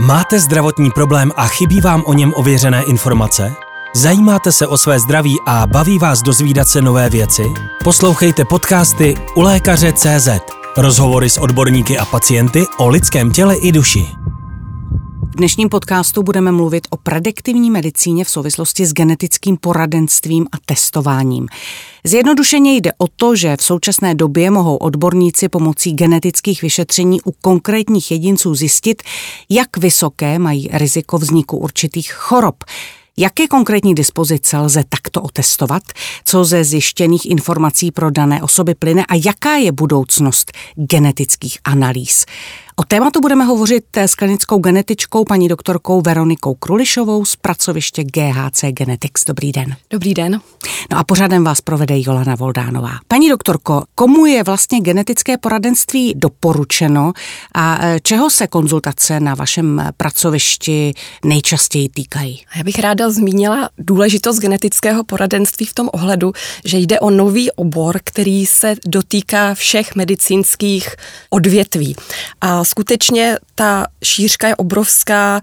Máte zdravotní problém a chybí vám o něm ověřené informace? Zajímáte se o své zdraví a baví vás dozvídat se nové věci? Poslouchejte podcasty u lékaře CZ. Rozhovory s odborníky a pacienty o lidském těle i duši. Dnešním podcastu budeme mluvit o prediktivní medicíně v souvislosti s genetickým poradenstvím a testováním. Zjednodušeně jde o to, že v současné době mohou odborníci pomocí genetických vyšetření u konkrétních jedinců zjistit, jak vysoké mají riziko vzniku určitých chorob. Jaké konkrétní dispozice lze takto otestovat? Co ze zjištěných informací pro dané osoby plyne a jaká je budoucnost genetických analýz? O tématu budeme hovořit s klinickou genetičkou paní doktorkou Veronikou Krulišovou z pracoviště GHC Genetics. Dobrý den. Dobrý den. No a pořádem vás provede Jolana Voldánová. Paní doktorko, komu je vlastně genetické poradenství doporučeno a e, čeho se konzultace na vašem pracovišti nejčastěji týkají? Já bych ráda zmínila důležitost genetického poradenství v tom ohledu, že jde o nový obor, který se dotýká všech medicínských odvětví. A skutečně ta šířka je obrovská,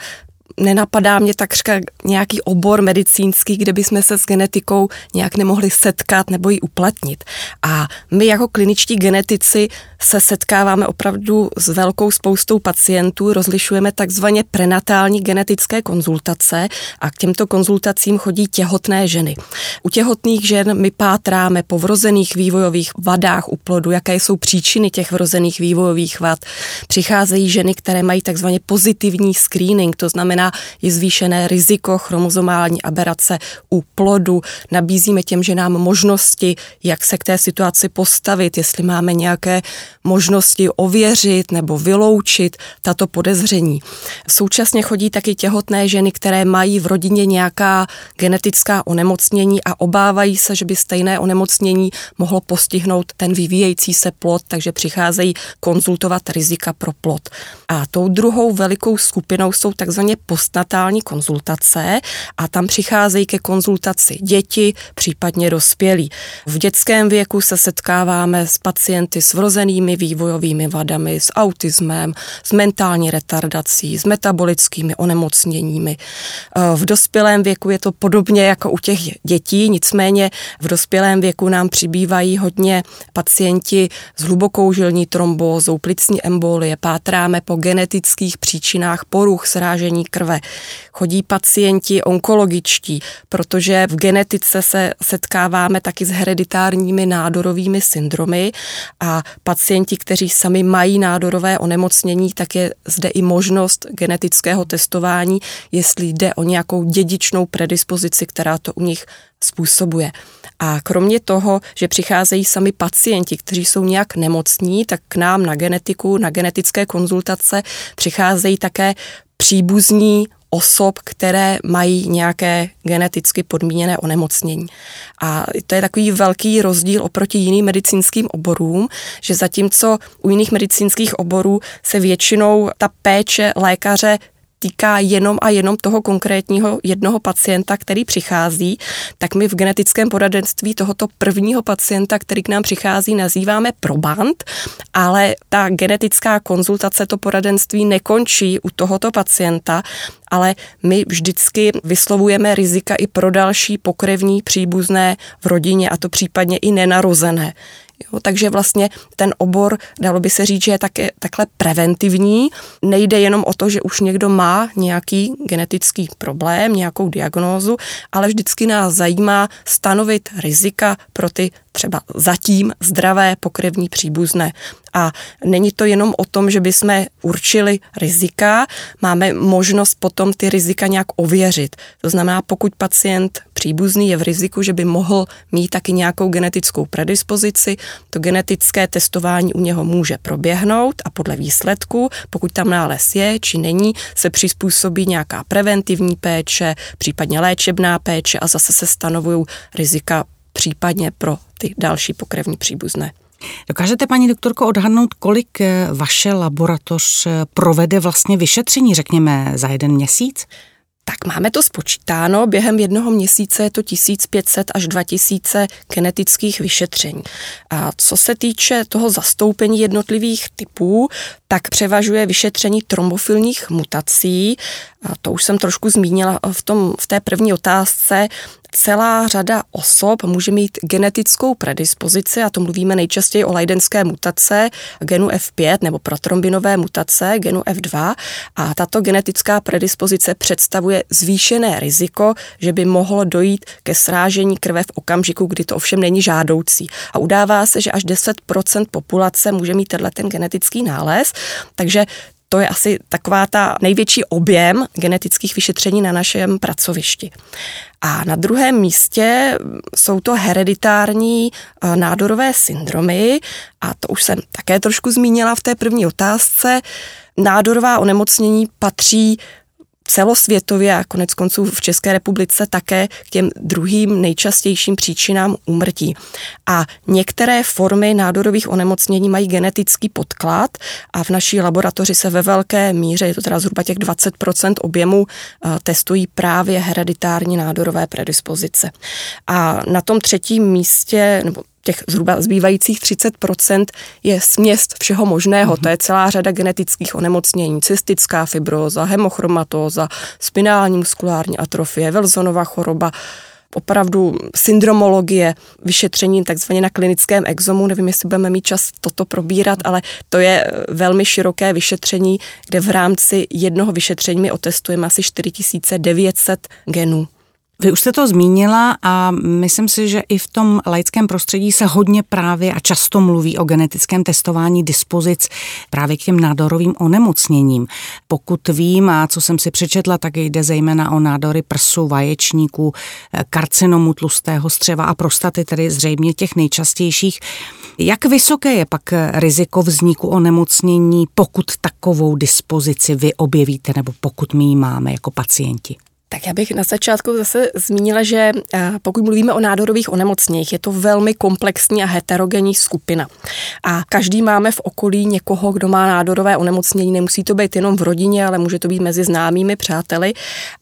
nenapadá mě takřka nějaký obor medicínský, kde bychom se s genetikou nějak nemohli setkat nebo ji uplatnit. A my jako kliničtí genetici se setkáváme opravdu s velkou spoustou pacientů, rozlišujeme takzvaně prenatální genetické konzultace a k těmto konzultacím chodí těhotné ženy. U těhotných žen my pátráme po vrozených vývojových vadách u plodu, jaké jsou příčiny těch vrozených vývojových vad. Přicházejí ženy, které mají takzvaně pozitivní screening, to znamená je zvýšené riziko chromozomální aberace u plodu. Nabízíme těm ženám možnosti, jak se k té situaci postavit, jestli máme nějaké možnosti ověřit nebo vyloučit tato podezření. Současně chodí taky těhotné ženy, které mají v rodině nějaká genetická onemocnění a obávají se, že by stejné onemocnění mohlo postihnout ten vyvíjející se plod, takže přicházejí konzultovat rizika pro plod. A tou druhou velikou skupinou jsou takzvaně postnatální konzultace a tam přicházejí ke konzultaci děti, případně dospělí. V dětském věku se setkáváme s pacienty s vrozenými vývojovými vadami, s autismem, s mentální retardací, s metabolickými onemocněními. V dospělém věku je to podobně jako u těch dětí, nicméně v dospělém věku nám přibývají hodně pacienti s hlubokou žilní trombózou, plicní embolie, pátráme po genetických příčinách poruch srážení krve. Chodí pacienti onkologičtí, protože v genetice se setkáváme taky s hereditárními nádorovými syndromy a pacienti, kteří sami mají nádorové onemocnění, tak je zde i možnost genetického testování, jestli jde o nějakou dědičnou predispozici, která to u nich způsobuje. A kromě toho, že přicházejí sami pacienti, kteří jsou nějak nemocní, tak k nám na genetiku, na genetické konzultace přicházejí také příbuzní osob, které mají nějaké geneticky podmíněné onemocnění. A to je takový velký rozdíl oproti jiným medicínským oborům, že zatímco u jiných medicínských oborů se většinou ta péče lékaře týká jenom a jenom toho konkrétního jednoho pacienta, který přichází, tak my v genetickém poradenství tohoto prvního pacienta, který k nám přichází, nazýváme proband, ale ta genetická konzultace, to poradenství nekončí u tohoto pacienta, ale my vždycky vyslovujeme rizika i pro další pokrevní příbuzné v rodině a to případně i nenarozené. Jo, takže vlastně ten obor, dalo by se říct, že je také, takhle preventivní. Nejde jenom o to, že už někdo má nějaký genetický problém, nějakou diagnózu, ale vždycky nás zajímá stanovit rizika pro ty třeba zatím zdravé pokrevní příbuzné. A není to jenom o tom, že bychom určili rizika, máme možnost potom ty rizika nějak ověřit. To znamená, pokud pacient příbuzný je v riziku, že by mohl mít taky nějakou genetickou predispozici, to genetické testování u něho může proběhnout a podle výsledku, pokud tam nález je či není, se přizpůsobí nějaká preventivní péče, případně léčebná péče a zase se stanovují rizika případně pro ty další pokrevní příbuzné. Dokážete, paní doktorko, odhadnout, kolik eh, vaše laboratoř eh, provede vlastně vyšetření, řekněme, za jeden měsíc? Tak máme to spočítáno, během jednoho měsíce je to 1500 až 2000 genetických vyšetření. A co se týče toho zastoupení jednotlivých typů, tak převažuje vyšetření trombofilních mutací. A to už jsem trošku zmínila v, tom, v té první otázce celá řada osob může mít genetickou predispozici, a to mluvíme nejčastěji o lajdenské mutace genu F5 nebo protrombinové mutace genu F2 a tato genetická predispozice představuje zvýšené riziko, že by mohlo dojít ke srážení krve v okamžiku, kdy to ovšem není žádoucí. A udává se, že až 10% populace může mít tenhle ten genetický nález, takže to je asi taková ta největší objem genetických vyšetření na našem pracovišti. A na druhém místě jsou to hereditární eh, nádorové syndromy, a to už jsem také trošku zmínila v té první otázce. Nádorová onemocnění patří celosvětově a konec konců v České republice také k těm druhým nejčastějším příčinám úmrtí. A některé formy nádorových onemocnění mají genetický podklad a v naší laboratoři se ve velké míře, je to teda zhruba těch 20% objemu, eh, testují právě hereditární nádorové predispozice. A na tom třetím místě, nebo těch zhruba zbývajících 30% je směs všeho možného. Mm-hmm. To je celá řada genetických onemocnění, cystická fibroza, hemochromatóza, spinální muskulární atrofie, Wilsonova choroba, opravdu syndromologie, vyšetření takzvaně na klinickém exomu, nevím, jestli budeme mít čas toto probírat, ale to je velmi široké vyšetření, kde v rámci jednoho vyšetření my otestujeme asi 4900 genů. Vy už jste to zmínila a myslím si, že i v tom laickém prostředí se hodně právě a často mluví o genetickém testování dispozic právě k těm nádorovým onemocněním. Pokud vím a co jsem si přečetla, tak jde zejména o nádory prsu, vaječníků, karcinomu tlustého střeva a prostaty, tedy zřejmě těch nejčastějších. Jak vysoké je pak riziko vzniku onemocnění, pokud takovou dispozici vy objevíte nebo pokud my ji máme jako pacienti? Tak já bych na začátku zase zmínila, že eh, pokud mluvíme o nádorových onemocněních, je to velmi komplexní a heterogenní skupina. A každý máme v okolí někoho, kdo má nádorové onemocnění. Nemusí to být jenom v rodině, ale může to být mezi známými přáteli.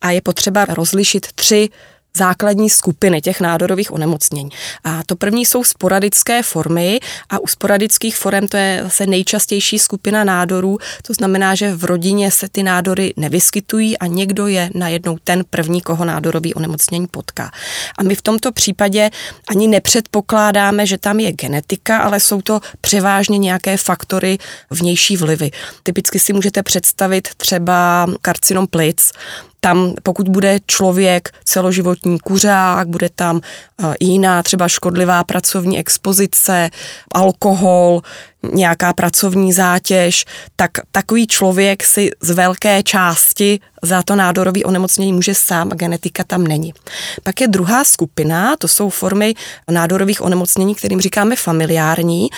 A je potřeba rozlišit tři základní skupiny těch nádorových onemocnění. A to první jsou sporadické formy a u sporadických forem to je zase nejčastější skupina nádorů, to znamená, že v rodině se ty nádory nevyskytují a někdo je najednou ten první, koho nádorový onemocnění potká. A my v tomto případě ani nepředpokládáme, že tam je genetika, ale jsou to převážně nějaké faktory vnější vlivy. Typicky si můžete představit třeba karcinom plic, tam, pokud bude člověk celoživotní kuřák, bude tam eh, jiná třeba škodlivá pracovní expozice, alkohol, nějaká pracovní zátěž, tak takový člověk si z velké části za to nádorový onemocnění může sám genetika tam není. Pak je druhá skupina, to jsou formy nádorových onemocnění, kterým říkáme familiární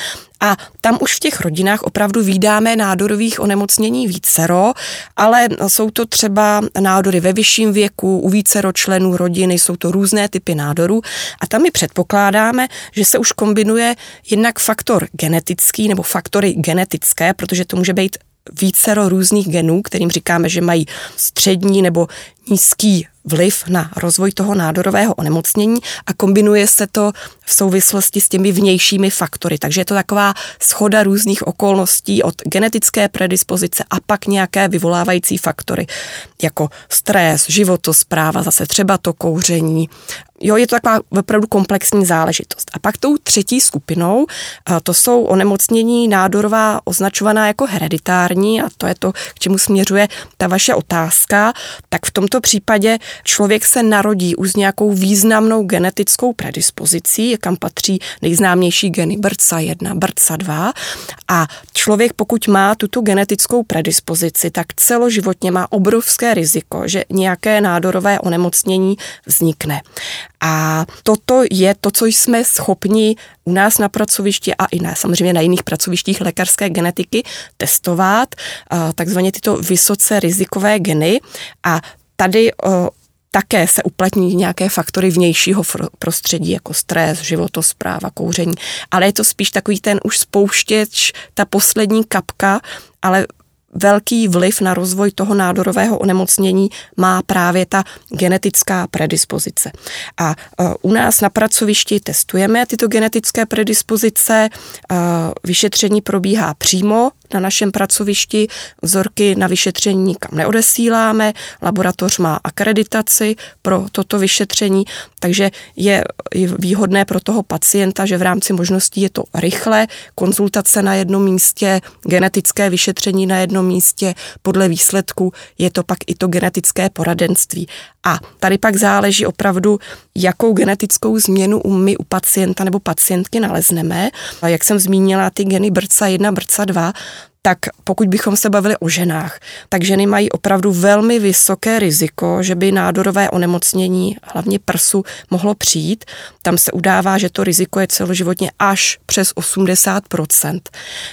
a tam už v těch rodinách opravdu výdáme nádorových onemocnění vícero, ale jsou to třeba nádory ve vyšším věku, u vícero členů rodiny, jsou to různé typy nádorů a tam my předpokládáme, že se už kombinuje jednak faktor genetický nebo faktory genetické, protože to může být vícero různých genů, kterým říkáme, že mají střední nebo nízký vliv na rozvoj toho nádorového onemocnění a kombinuje se to v souvislosti s těmi vnějšími faktory. Takže je to taková schoda různých okolností od genetické predispozice a pak nějaké vyvolávající faktory, jako stres, životospráva, zase třeba to kouření, Jo, je to taková opravdu komplexní záležitost. A pak tou třetí skupinou, to jsou onemocnění nádorová označovaná jako hereditární a to je to, k čemu směřuje ta vaše otázka, tak v tomto případě člověk se narodí už s nějakou významnou genetickou predispozicí, kam patří nejznámější geny BRCA 1, BRCA 2 a člověk pokud má tuto genetickou predispozici, tak celoživotně má obrovské riziko, že nějaké nádorové onemocnění vznikne. A toto je to, co jsme schopni u nás na pracovišti a i na, samozřejmě na jiných pracovištích lékařské genetiky testovat, takzvaně tyto vysoce rizikové geny. A tady také se uplatní nějaké faktory vnějšího prostředí, jako stres, životospráva, kouření, ale je to spíš takový ten už spouštěč, ta poslední kapka, ale velký vliv na rozvoj toho nádorového onemocnění má právě ta genetická predispozice. A e, u nás na pracovišti testujeme tyto genetické predispozice, e, vyšetření probíhá přímo na našem pracovišti, vzorky na vyšetření nikam neodesíláme, laboratoř má akreditaci pro toto vyšetření, takže je výhodné pro toho pacienta, že v rámci možností je to rychle, konzultace na jednom místě, genetické vyšetření na jednom místě, podle výsledku je to pak i to genetické poradenství. A tady pak záleží opravdu, jakou genetickou změnu my u pacienta nebo pacientky nalezneme. A jak jsem zmínila, ty geny BRCA 1, BRCA 2, tak pokud bychom se bavili o ženách, tak ženy mají opravdu velmi vysoké riziko, že by nádorové onemocnění, hlavně prsu, mohlo přijít. Tam se udává, že to riziko je celoživotně až přes 80%.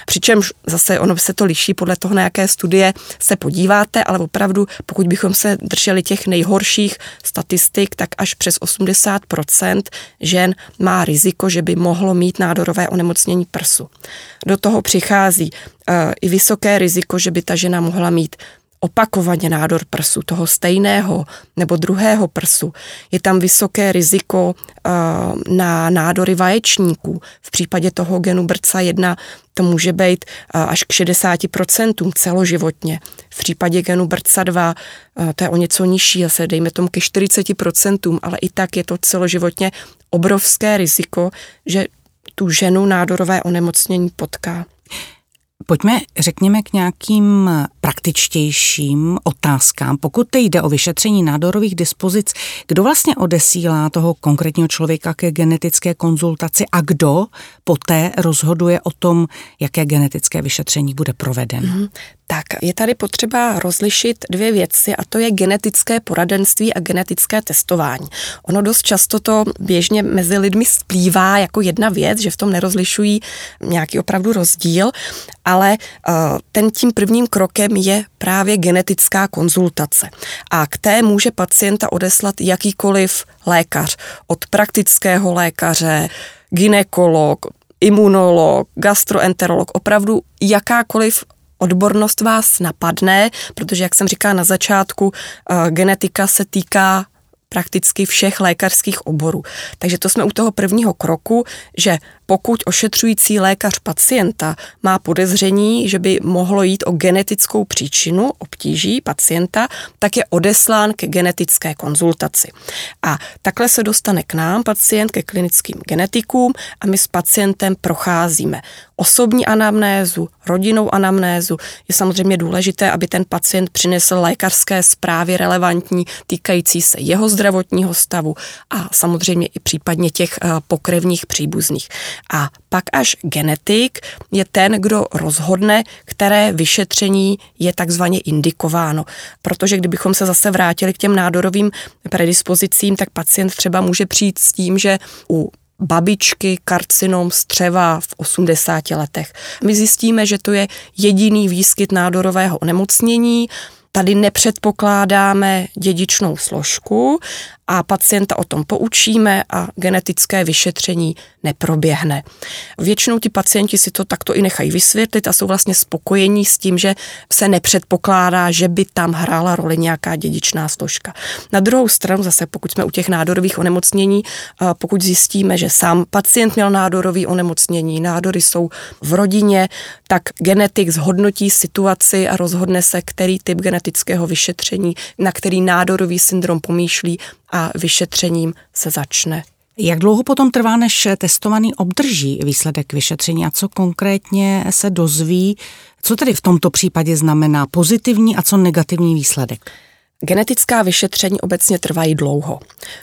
Přičemž zase ono se to liší podle toho, na jaké studie se podíváte, ale opravdu, pokud bychom se drželi těch nejhorších statistik, tak až přes 80% žen má riziko, že by mohlo mít nádorové onemocnění prsu. Do toho přichází i vysoké riziko, že by ta žena mohla mít opakovaně nádor prsu, toho stejného nebo druhého prsu. Je tam vysoké riziko na nádory vaječníků. V případě toho genu BRCA 1 to může být až k 60% celoživotně. V případě genu BRCA 2 to je o něco nižší, se dejme tomu ke 40%, ale i tak je to celoživotně obrovské riziko, že tu ženu nádorové onemocnění potká. Pojďme, řekněme, k nějakým praktičtějším otázkám. Pokud jde o vyšetření nádorových dispozic, kdo vlastně odesílá toho konkrétního člověka ke genetické konzultaci a kdo poté rozhoduje o tom, jaké genetické vyšetření bude provedeno? Mm-hmm. Tak je tady potřeba rozlišit dvě věci a to je genetické poradenství a genetické testování. Ono dost často to běžně mezi lidmi splývá jako jedna věc, že v tom nerozlišují nějaký opravdu rozdíl, ale uh, ten tím prvním krokem je právě genetická konzultace. A k té může pacienta odeslat jakýkoliv lékař, od praktického lékaře, ginekolog, imunolog, gastroenterolog, opravdu jakákoliv odbornost vás napadne, protože, jak jsem říkala na začátku, eh, genetika se týká prakticky všech lékařských oborů. Takže to jsme u toho prvního kroku, že pokud ošetřující lékař pacienta má podezření, že by mohlo jít o genetickou příčinu obtíží pacienta, tak je odeslán ke genetické konzultaci. A takhle se dostane k nám pacient, ke klinickým genetikům a my s pacientem procházíme osobní anamnézu, rodinnou anamnézu. Je samozřejmě důležité, aby ten pacient přinesl lékařské zprávy relevantní týkající se jeho zdravotního stavu a samozřejmě i případně těch eh, pokrevních příbuzných. A pak až genetik je ten, kdo rozhodne, které vyšetření je takzvaně indikováno. Protože kdybychom se zase vrátili k těm nádorovým predispozicím, tak pacient třeba může přijít s tím, že u babičky karcinom střeva v 80 letech. My zjistíme, že to je jediný výskyt nádorového onemocnění, Tady nepředpokládáme dědičnou složku a pacienta o tom poučíme a genetické vyšetření neproběhne. Většinou ti pacienti si to takto i nechají vysvětlit a jsou vlastně spokojení s tím, že se nepředpokládá, že by tam hrála roli nějaká dědičná složka. Na druhou stranu zase, pokud jsme u těch nádorových onemocnění, pokud zjistíme, že sám pacient měl nádorový onemocnění, nádory jsou v rodině, tak genetik zhodnotí situaci a rozhodne se, který typ genetického vyšetření, na který nádorový syndrom pomýšlí a vyšetřením se začne. Jak dlouho potom trvá, než testovaný obdrží výsledek vyšetření a co konkrétně se dozví? Co tedy v tomto případě znamená pozitivní a co negativní výsledek? Genetická vyšetření obecně trvají dlouho.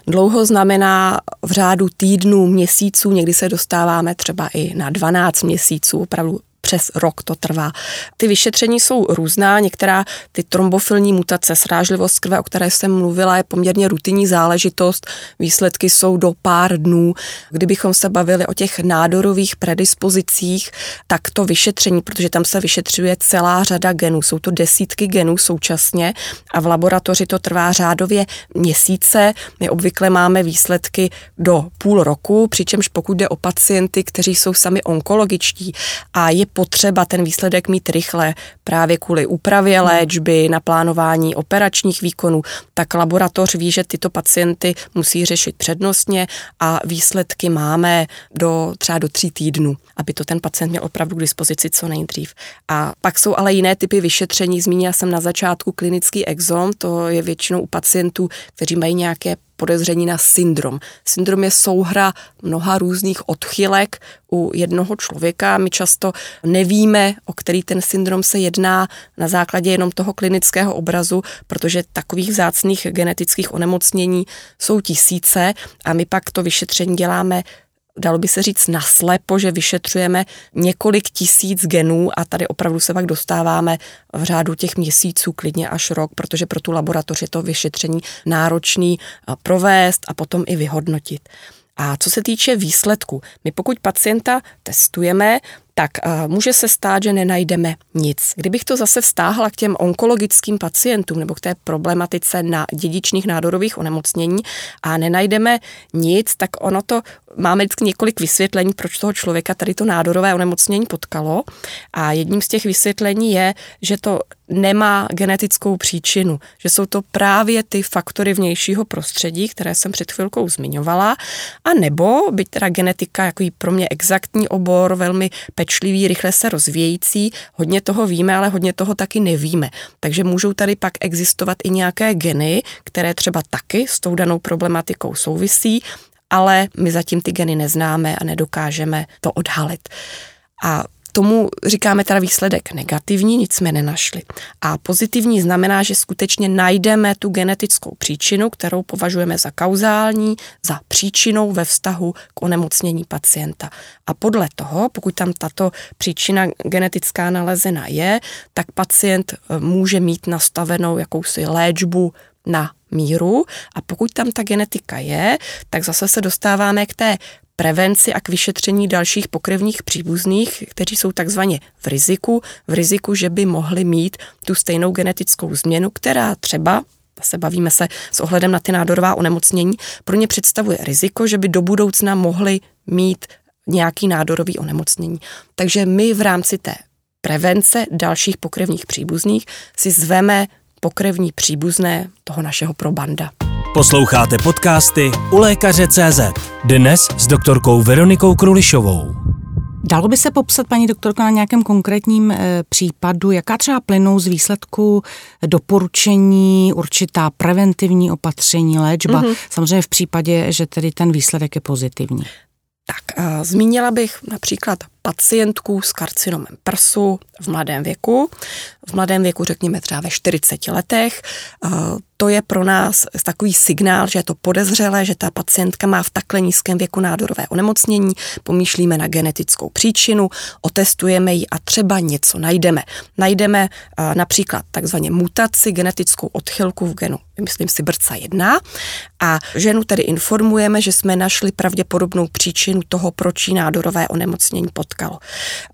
Dlouho znamená v řádu týdnů, měsíců, někdy se dostáváme třeba i na 12 měsíců, opravdu přes rok to trvá. Ty vyšetření jsou různá, některá ty trombofilní mutace, srážlivost krve, o které jsem mluvila, je poměrně rutinní záležitost. Výsledky jsou do pár dnů. Kdybychom se bavili o těch nádorových predispozicích, tak to vyšetření, protože tam se vyšetřuje celá řada genů, jsou to desítky genů současně a v laboratoři to trvá řádově měsíce. My obvykle máme výsledky do půl roku, přičemž pokud jde o pacienty, kteří jsou sami onkologičtí a je potřeba ten výsledek mít rychle právě kvůli úpravě léčby, naplánování operačních výkonů, tak laboratoř ví, že tyto pacienty musí řešit přednostně a výsledky máme do třeba do tří týdnů, aby to ten pacient měl opravdu k dispozici co nejdřív. A pak jsou ale jiné typy vyšetření. Zmínila jsem na začátku klinický exom, to je většinou u pacientů, kteří mají nějaké podezření na syndrom. Syndrom je souhra mnoha různých odchylek u jednoho člověka. My často nevíme, o který ten syndrom se jedná na základě jenom toho klinického obrazu, protože takových vzácných genetických onemocnění jsou tisíce a my pak to vyšetření děláme dalo by se říct naslepo, že vyšetřujeme několik tisíc genů a tady opravdu se pak dostáváme v řádu těch měsíců, klidně až rok, protože pro tu laboratoř je to vyšetření náročný provést a potom i vyhodnotit. A co se týče výsledku, my pokud pacienta testujeme, tak uh, může se stát, že nenajdeme nic. Kdybych to zase vztáhla k těm onkologickým pacientům nebo k té problematice na dědičných nádorových onemocnění a nenajdeme nic, tak ono to máme vždycky několik vysvětlení, proč toho člověka tady to nádorové onemocnění potkalo. A jedním z těch vysvětlení je, že to nemá genetickou příčinu, že jsou to právě ty faktory vnějšího prostředí, které jsem před chvilkou zmiňovala, a nebo, byť teda genetika jako pro mě exaktní obor, velmi pečlivý, rychle se rozvíjející, hodně toho víme, ale hodně toho taky nevíme. Takže můžou tady pak existovat i nějaké geny, které třeba taky s tou danou problematikou souvisí, ale my zatím ty geny neznáme a nedokážeme to odhalit. A Tomu říkáme teda výsledek negativní, nic jsme nenašli. A pozitivní znamená, že skutečně najdeme tu genetickou příčinu, kterou považujeme za kauzální, za příčinou ve vztahu k onemocnění pacienta. A podle toho, pokud tam tato příčina genetická nalezena je, tak pacient eh, může mít nastavenou jakousi léčbu na míru a pokud tam ta genetika je, tak zase se dostáváme k té prevenci a k vyšetření dalších pokrevních příbuzných, kteří jsou takzvaně v riziku, v riziku, že by mohli mít tu stejnou genetickou změnu, která třeba se bavíme se s ohledem na ty nádorová onemocnění, pro ně představuje riziko, že by do budoucna mohli mít nějaký nádorový onemocnění. Takže my v rámci té prevence dalších pokrevních příbuzných si zveme pokrevní příbuzné toho našeho probanda. Posloucháte podcasty u lékaře CZ. Dnes s doktorkou Veronikou Krulišovou. Dalo by se popsat, paní doktorka, na nějakém konkrétním e, případu, jaká třeba plynou z výsledku doporučení, určitá preventivní opatření, léčba, mm-hmm. samozřejmě v případě, že tedy ten výsledek je pozitivní. Tak, a zmínila bych například pacientku s karcinomem prsu v mladém věku. V mladém věku, řekněme třeba ve 40 letech. To je pro nás takový signál, že je to podezřelé, že ta pacientka má v takhle nízkém věku nádorové onemocnění. Pomýšlíme na genetickou příčinu, otestujeme ji a třeba něco najdeme. Najdeme například takzvaně mutaci, genetickou odchylku v genu, myslím si brca 1 a ženu tedy informujeme, že jsme našli pravděpodobnou příčinu toho, proč jí nádorové onemocnění pod potkalo.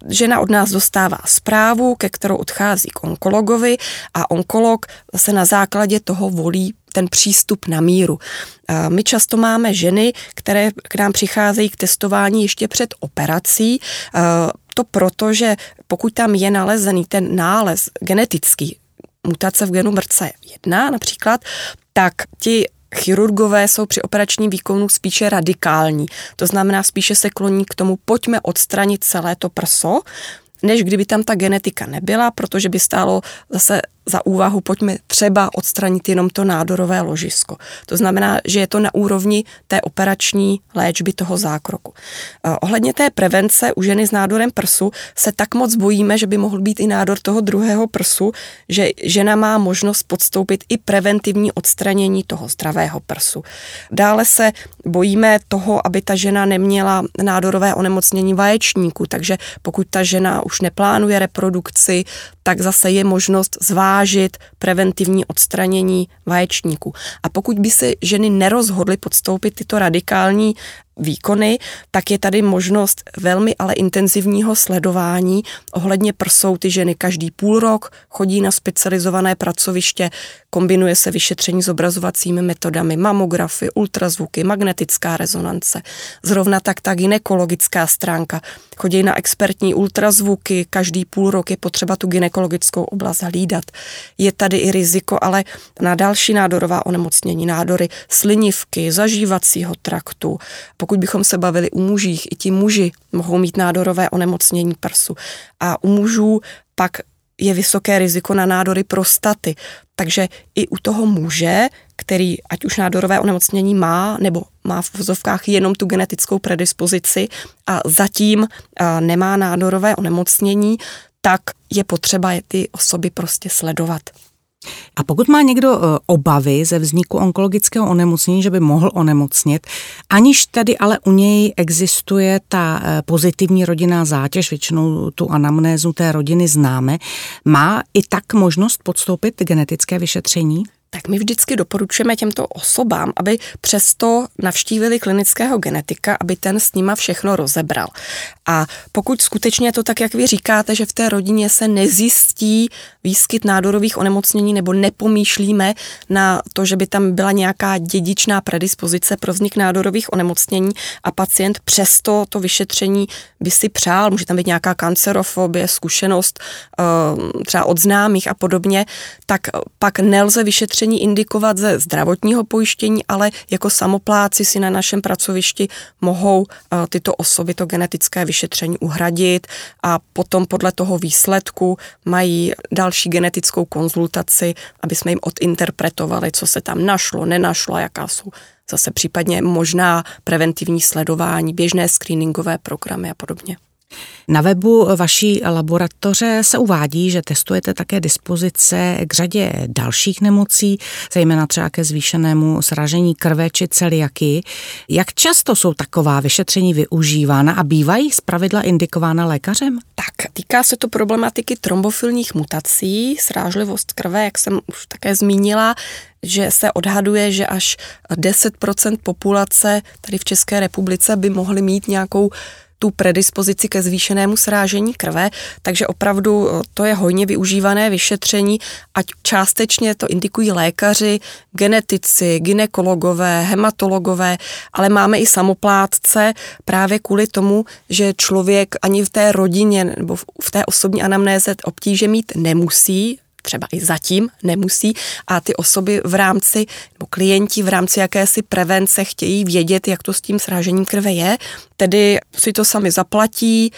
Žena od nás dostává zprávu, ke kterou odchází k onkologovi a onkolog se na základě toho volí ten přístup na míru. My často máme ženy, které k nám přicházejí k testování ještě před operací. To proto, že pokud tam je nalezený ten nález genetický, mutace v genu mrce 1 například, tak ti chirurgové jsou při operačním výkonu spíše radikální. To znamená, spíše se kloní k tomu, pojďme odstranit celé to prso, než kdyby tam ta genetika nebyla, protože by stálo zase za úvahu, pojďme třeba odstranit jenom to nádorové ložisko. To znamená, že je to na úrovni té operační léčby toho zákroku. Eh, ohledně té prevence u ženy s nádorem prsu se tak moc bojíme, že by mohl být i nádor toho druhého prsu, že žena má možnost podstoupit i preventivní odstranění toho zdravého prsu. Dále se bojíme toho, aby ta žena neměla nádorové onemocnění vaječníku, takže pokud ta žena už neplánuje reprodukci, tak zase je možnost zvážit preventivní odstranění vaječníků. A pokud by se ženy nerozhodly podstoupit tyto radikální výkony, tak je tady možnost velmi ale intenzivního sledování ohledně prsou. Ty ženy každý půl rok chodí na specializované pracoviště, kombinuje se vyšetření s obrazovacími metodami, mamografy, ultrazvuky, magnetická rezonance. Zrovna tak ta ginekologická stránka. Chodí na expertní ultrazvuky, každý půl rok je potřeba tu ginekologickou oblast hlídat. Je tady i riziko, ale na další nádorová onemocnění, nádory slinivky, zažívacího traktu, pokud bychom se bavili u mužích, i ti muži mohou mít nádorové onemocnění prsu. A u mužů pak je vysoké riziko na nádory prostaty. Takže i u toho muže, který ať už nádorové onemocnění má, nebo má v vozovkách jenom tu genetickou predispozici a zatím nemá nádorové onemocnění, tak je potřeba ty osoby prostě sledovat. A pokud má někdo e, obavy ze vzniku onkologického onemocnění, že by mohl onemocnit, aniž tady ale u něj existuje ta e, pozitivní rodinná zátěž, většinou tu anamnézu té rodiny známe, má i tak možnost podstoupit genetické vyšetření? Tak my vždycky doporučujeme těmto osobám, aby přesto navštívili klinického genetika, aby ten s nima všechno rozebral. A pokud skutečně je to tak, jak vy říkáte, že v té rodině se nezjistí výskyt nádorových onemocnění nebo nepomýšlíme na to, že by tam byla nějaká dědičná predispozice pro vznik nádorových onemocnění a pacient přesto to vyšetření by si přál, může tam být nějaká kancerofobie, zkušenost eh, třeba od známých a podobně, tak pak nelze vyšetření indikovat ze zdravotního pojištění, ale jako samopláci si na našem pracovišti mohou eh, tyto osoby to genetické vyšetření uhradit a potom podle toho výsledku mají další genetickou konzultaci, aby jsme jim odinterpretovali, co se tam našlo, nenašlo a jaká jsou zase případně možná preventivní sledování, běžné screeningové programy a podobně. Na webu vaší laboratoře se uvádí, že testujete také dispozice k řadě dalších nemocí, zejména třeba ke zvýšenému sražení krve či celiaky. Jak často jsou taková vyšetření využívána a bývají zpravidla indikována lékařem? Tak, týká se to problematiky trombofilních mutací, srážlivost krve, jak jsem už také zmínila, že se odhaduje, že až 10% populace tady v České republice by mohly mít nějakou tu predispozici ke zvýšenému srážení krve, takže opravdu eh, to je hojně využívané vyšetření, ať částečně to indikují lékaři, genetici, ginekologové, hematologové, ale máme i samoplátce právě kvůli tomu, že člověk ani v té rodině nebo v té osobní anamnéze obtíže mít nemusí, třeba i zatím nemusí a ty osoby v rámci, nebo klienti v rámci jakési prevence chtějí vědět, jak to s tím srážením krve je, tedy si to sami zaplatí,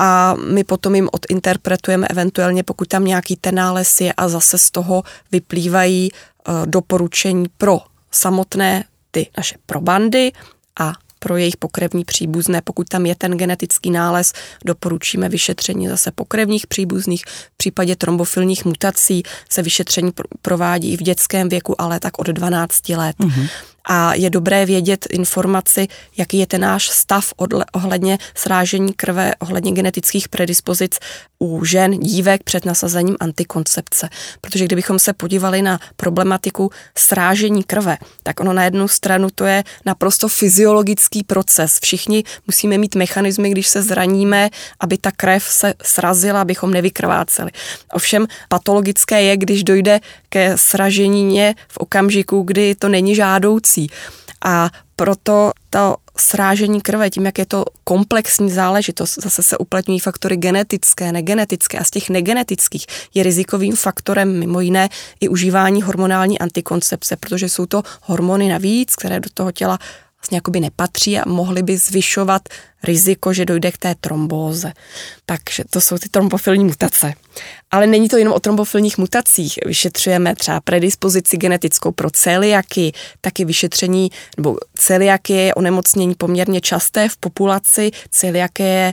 a my potom jim odinterpretujeme eventuálně, pokud tam nějaký ten nález je a zase z toho vyplývají uh, doporučení pro samotné ty naše probandy a pro jejich pokrevní příbuzné. Pokud tam je ten genetický nález, doporučíme vyšetření zase pokrevních příbuzných. V případě trombofilních mutací se vyšetření provádí i v dětském věku, ale tak od 12 let. Mm-hmm a je dobré vědět informaci, jaký je ten náš stav ohledně srážení krve, ohledně genetických predispozic u žen, dívek před nasazením antikoncepce. Protože kdybychom se podívali na problematiku srážení krve, tak ono na jednu stranu to je naprosto fyziologický proces. Všichni musíme mít mechanismy, když se zraníme, aby ta krev se srazila, abychom nevykrváceli. Ovšem patologické je, když dojde ke sražení v okamžiku, kdy to není žádoucí. A proto to srážení krve, tím, jak je to komplexní záležitost, zase se uplatňují faktory genetické, negenetické a z těch negenetických je rizikovým faktorem mimo jiné i užívání hormonální antikoncepce, protože jsou to hormony navíc, které do toho těla vlastně jakoby nepatří a mohly by zvyšovat riziko, že dojde k té trombóze. Takže to jsou ty trombofilní mutace. Ale není to jenom o trombofilních mutacích. Vyšetřujeme třeba predispozici genetickou pro celiaky, taky vyšetření, nebo celiaky je onemocnění poměrně časté v populaci. Celiaky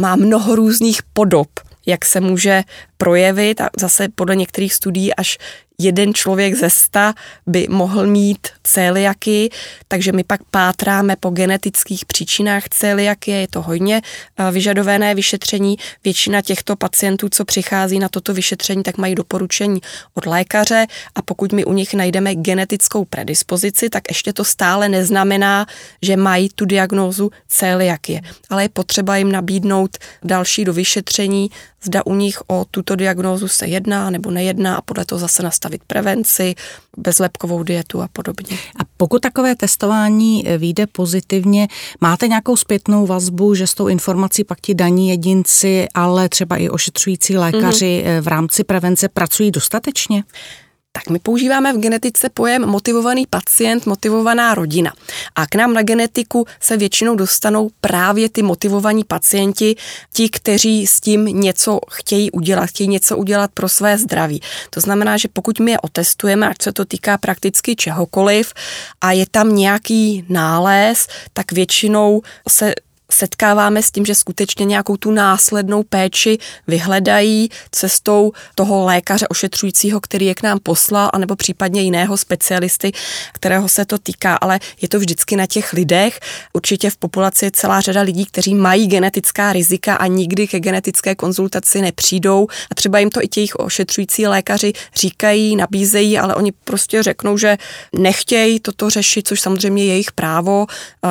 má mnoho různých podob jak se může projevit a zase podle některých studií až jeden člověk ze sta by mohl mít celiaky, takže my pak pátráme po genetických příčinách celiakie, je to hodně eh, vyžadované vyšetření. Většina těchto pacientů, co přichází na toto vyšetření, tak mají doporučení od lékaře a pokud my u nich najdeme genetickou predispozici, tak ještě to stále neznamená, že mají tu diagnózu celiakie, ale je potřeba jim nabídnout další do vyšetření, zda u nich o tuto diagnózu se jedná nebo nejedná a podle toho zase nastavit prevenci, bezlepkovou dietu a podobně. A pokud takové testování eh, vyjde pozitivně, máte nějakou zpětnou vazbu, že s tou informací pak ti daní jedinci, ale třeba i ošetřující lékaři mm-hmm. v rámci prevence pracují dostatečně? Tak my používáme v genetice pojem motivovaný pacient, motivovaná rodina. A k nám na genetiku se většinou dostanou právě ty motivovaní pacienti, ti, kteří s tím něco chtějí udělat, chtějí něco udělat pro své zdraví. To znamená, že pokud my je otestujeme, ať se to týká prakticky čehokoliv, a je tam nějaký nález, tak většinou se setkáváme s tím, že skutečně nějakou tu následnou péči vyhledají cestou toho lékaře ošetřujícího, který je k nám poslal, anebo případně jiného specialisty, kterého se to týká, ale je to vždycky na těch lidech. Určitě v populaci je celá řada lidí, kteří mají genetická rizika a nikdy ke genetické konzultaci nepřijdou a třeba jim to i těch ošetřující lékaři říkají, nabízejí, ale oni prostě řeknou, že nechtějí toto řešit, což samozřejmě je jejich právo.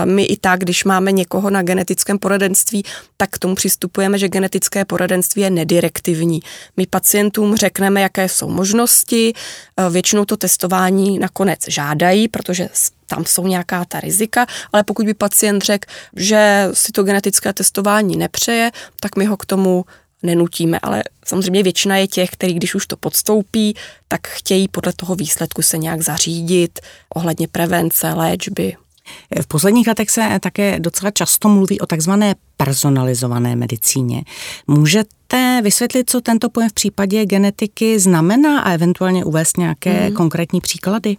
My i tak, když máme někoho na genetické genetickém poradenství, tak k tomu přistupujeme, že genetické poradenství je nedirektivní. My pacientům řekneme, jaké jsou možnosti, eh, většinou to testování nakonec žádají, protože tam jsou nějaká ta rizika, ale pokud by pacient řekl, že si to genetické testování nepřeje, tak my ho k tomu nenutíme, ale samozřejmě většina je těch, kteří když už to podstoupí, tak chtějí podle toho výsledku se nějak zařídit ohledně prevence, léčby. V posledních letech se také docela často mluví o takzvané personalizované medicíně. Můžete vysvětlit, co tento pojem v případě genetiky znamená a eventuálně uvést nějaké hmm. konkrétní příklady?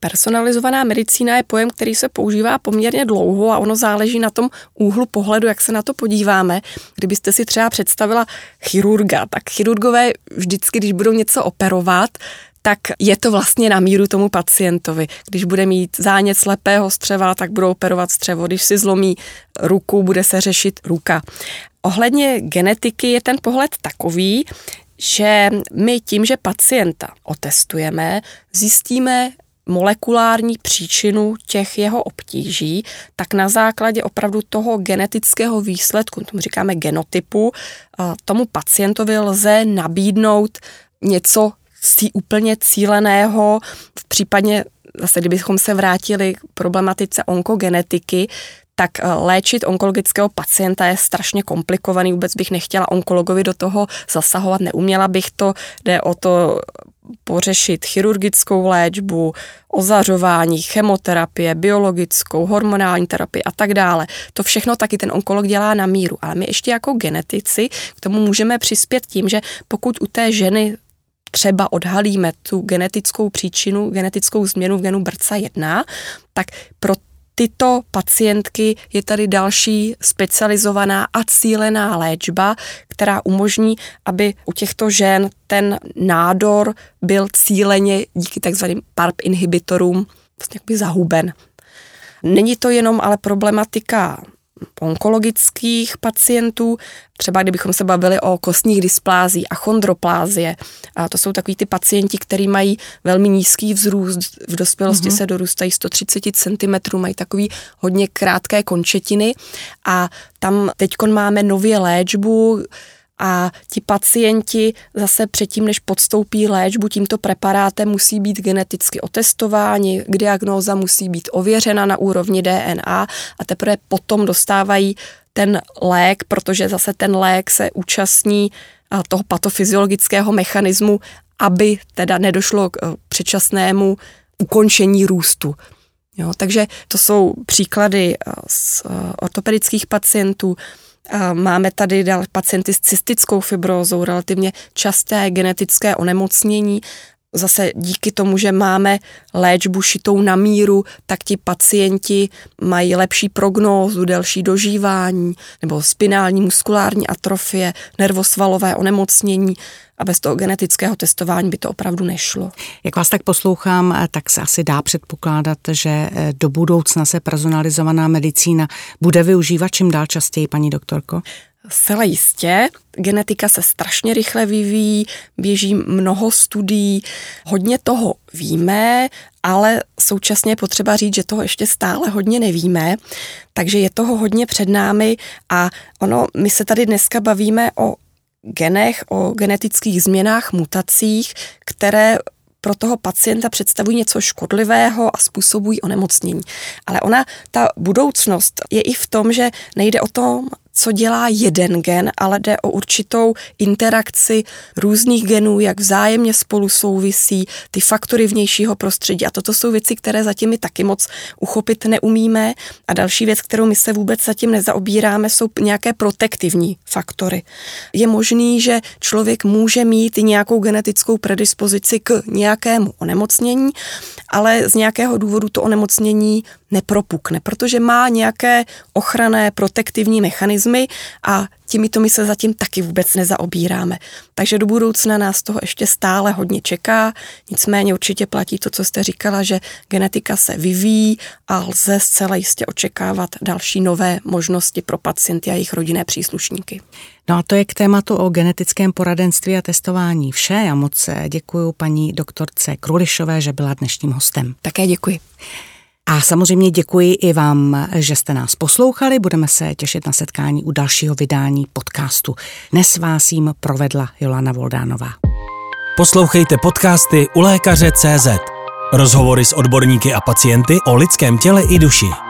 Personalizovaná medicína je pojem, který se používá poměrně dlouho a ono záleží na tom úhlu pohledu, jak se na to podíváme. Kdybyste si třeba představila chirurga, tak chirurgové vždycky, když budou něco operovat, tak je to vlastně na míru tomu pacientovi. Když bude mít zánět slepého střeva, tak budou operovat střevo. Když si zlomí ruku, bude se řešit ruka. Ohledně genetiky je ten pohled takový, že my tím, že pacienta otestujeme, zjistíme molekulární příčinu těch jeho obtíží, tak na základě opravdu toho genetického výsledku, tomu říkáme genotypu, tomu pacientovi lze nabídnout něco cí, úplně cíleného, v případě zase kdybychom se vrátili k problematice onkogenetiky, tak eh, léčit onkologického pacienta je strašně komplikovaný, vůbec bych nechtěla onkologovi do toho zasahovat, neuměla bych to, jde o to pořešit chirurgickou léčbu, ozařování, chemoterapie, biologickou, hormonální terapii a tak dále. To všechno taky ten onkolog dělá na míru, ale my ještě jako genetici k tomu můžeme přispět tím, že pokud u té ženy třeba odhalíme tu genetickou příčinu, genetickou změnu v genu BRCA1, tak pro tyto pacientky je tady další specializovaná a cílená léčba, která umožní, aby u těchto žen ten nádor byl cíleně díky takzvaným PARP inhibitorům vlastně zahuben. Není to jenom ale problematika onkologických pacientů, třeba kdybychom se bavili o kostních dysplází a chondroplázie. A to jsou takový ty pacienti, kteří mají velmi nízký vzrůst, v dospělosti mm-hmm. se dorůstají 130 cm, mají takový hodně krátké končetiny a tam teď máme nově léčbu, a ti pacienti zase předtím, než podstoupí léčbu tímto preparátem, musí být geneticky otestováni, diagnóza musí být ověřena na úrovni DNA a teprve potom dostávají ten lék, protože zase ten lék se účastní toho patofyziologického mechanismu, aby teda nedošlo k e, předčasnému ukončení růstu. Jo, takže to jsou příklady e, z e, ortopedických pacientů. Máme tady pacienty s cystickou fibrózou, relativně časté genetické onemocnění Zase díky tomu, že máme léčbu šitou na míru, tak ti pacienti mají lepší prognózu, delší dožívání, nebo spinální muskulární atrofie, nervosvalové onemocnění a bez toho genetického testování by to opravdu nešlo. Jak vás tak poslouchám, tak se asi dá předpokládat, že eh, do budoucna se personalizovaná medicína bude využívat čím dál častěji, paní doktorko? Zcela jistě. Genetika se strašně rychle vyvíjí, běží mnoho studií, hodně toho víme, ale současně je potřeba říct, že toho ještě stále hodně nevíme, takže je toho hodně před námi a ono, my se tady dneska bavíme o genech, o genetických změnách, mutacích, které pro toho pacienta představují něco škodlivého a způsobují onemocnění. Ale ona, ta budoucnost je i v tom, že nejde o tom co dělá jeden gen, ale jde o určitou interakci různých genů, jak vzájemně spolu souvisí, ty faktory vnějšího prostředí. A toto jsou věci, které zatím my taky moc uchopit neumíme. A další věc, kterou my se vůbec zatím nezaobíráme, jsou nějaké protektivní faktory. Je možný, že člověk může mít nějakou genetickou predispozici k nějakému onemocnění, ale z nějakého důvodu to onemocnění nepropukne, protože má nějaké ochranné protektivní mechanismy a těmito my se zatím taky vůbec nezaobíráme. Takže do budoucna nás toho ještě stále hodně čeká, nicméně určitě platí to, co jste říkala, že genetika se vyvíjí a lze zcela jistě očekávat další nové možnosti pro pacienty a jejich rodinné příslušníky. No a to je k tématu o genetickém poradenství a testování vše. Já moc děkuji paní doktorce Krulišové, že byla dnešním hostem. Také děkuji. A samozřejmě děkuji i vám, že jste nás poslouchali. Budeme se těšit na setkání u dalšího vydání podcastu. Dnes vás jim provedla Jolana Voldánová. Poslouchejte podcasty u lékaře CZ. Rozhovory s odborníky a pacienty o lidském těle i duši.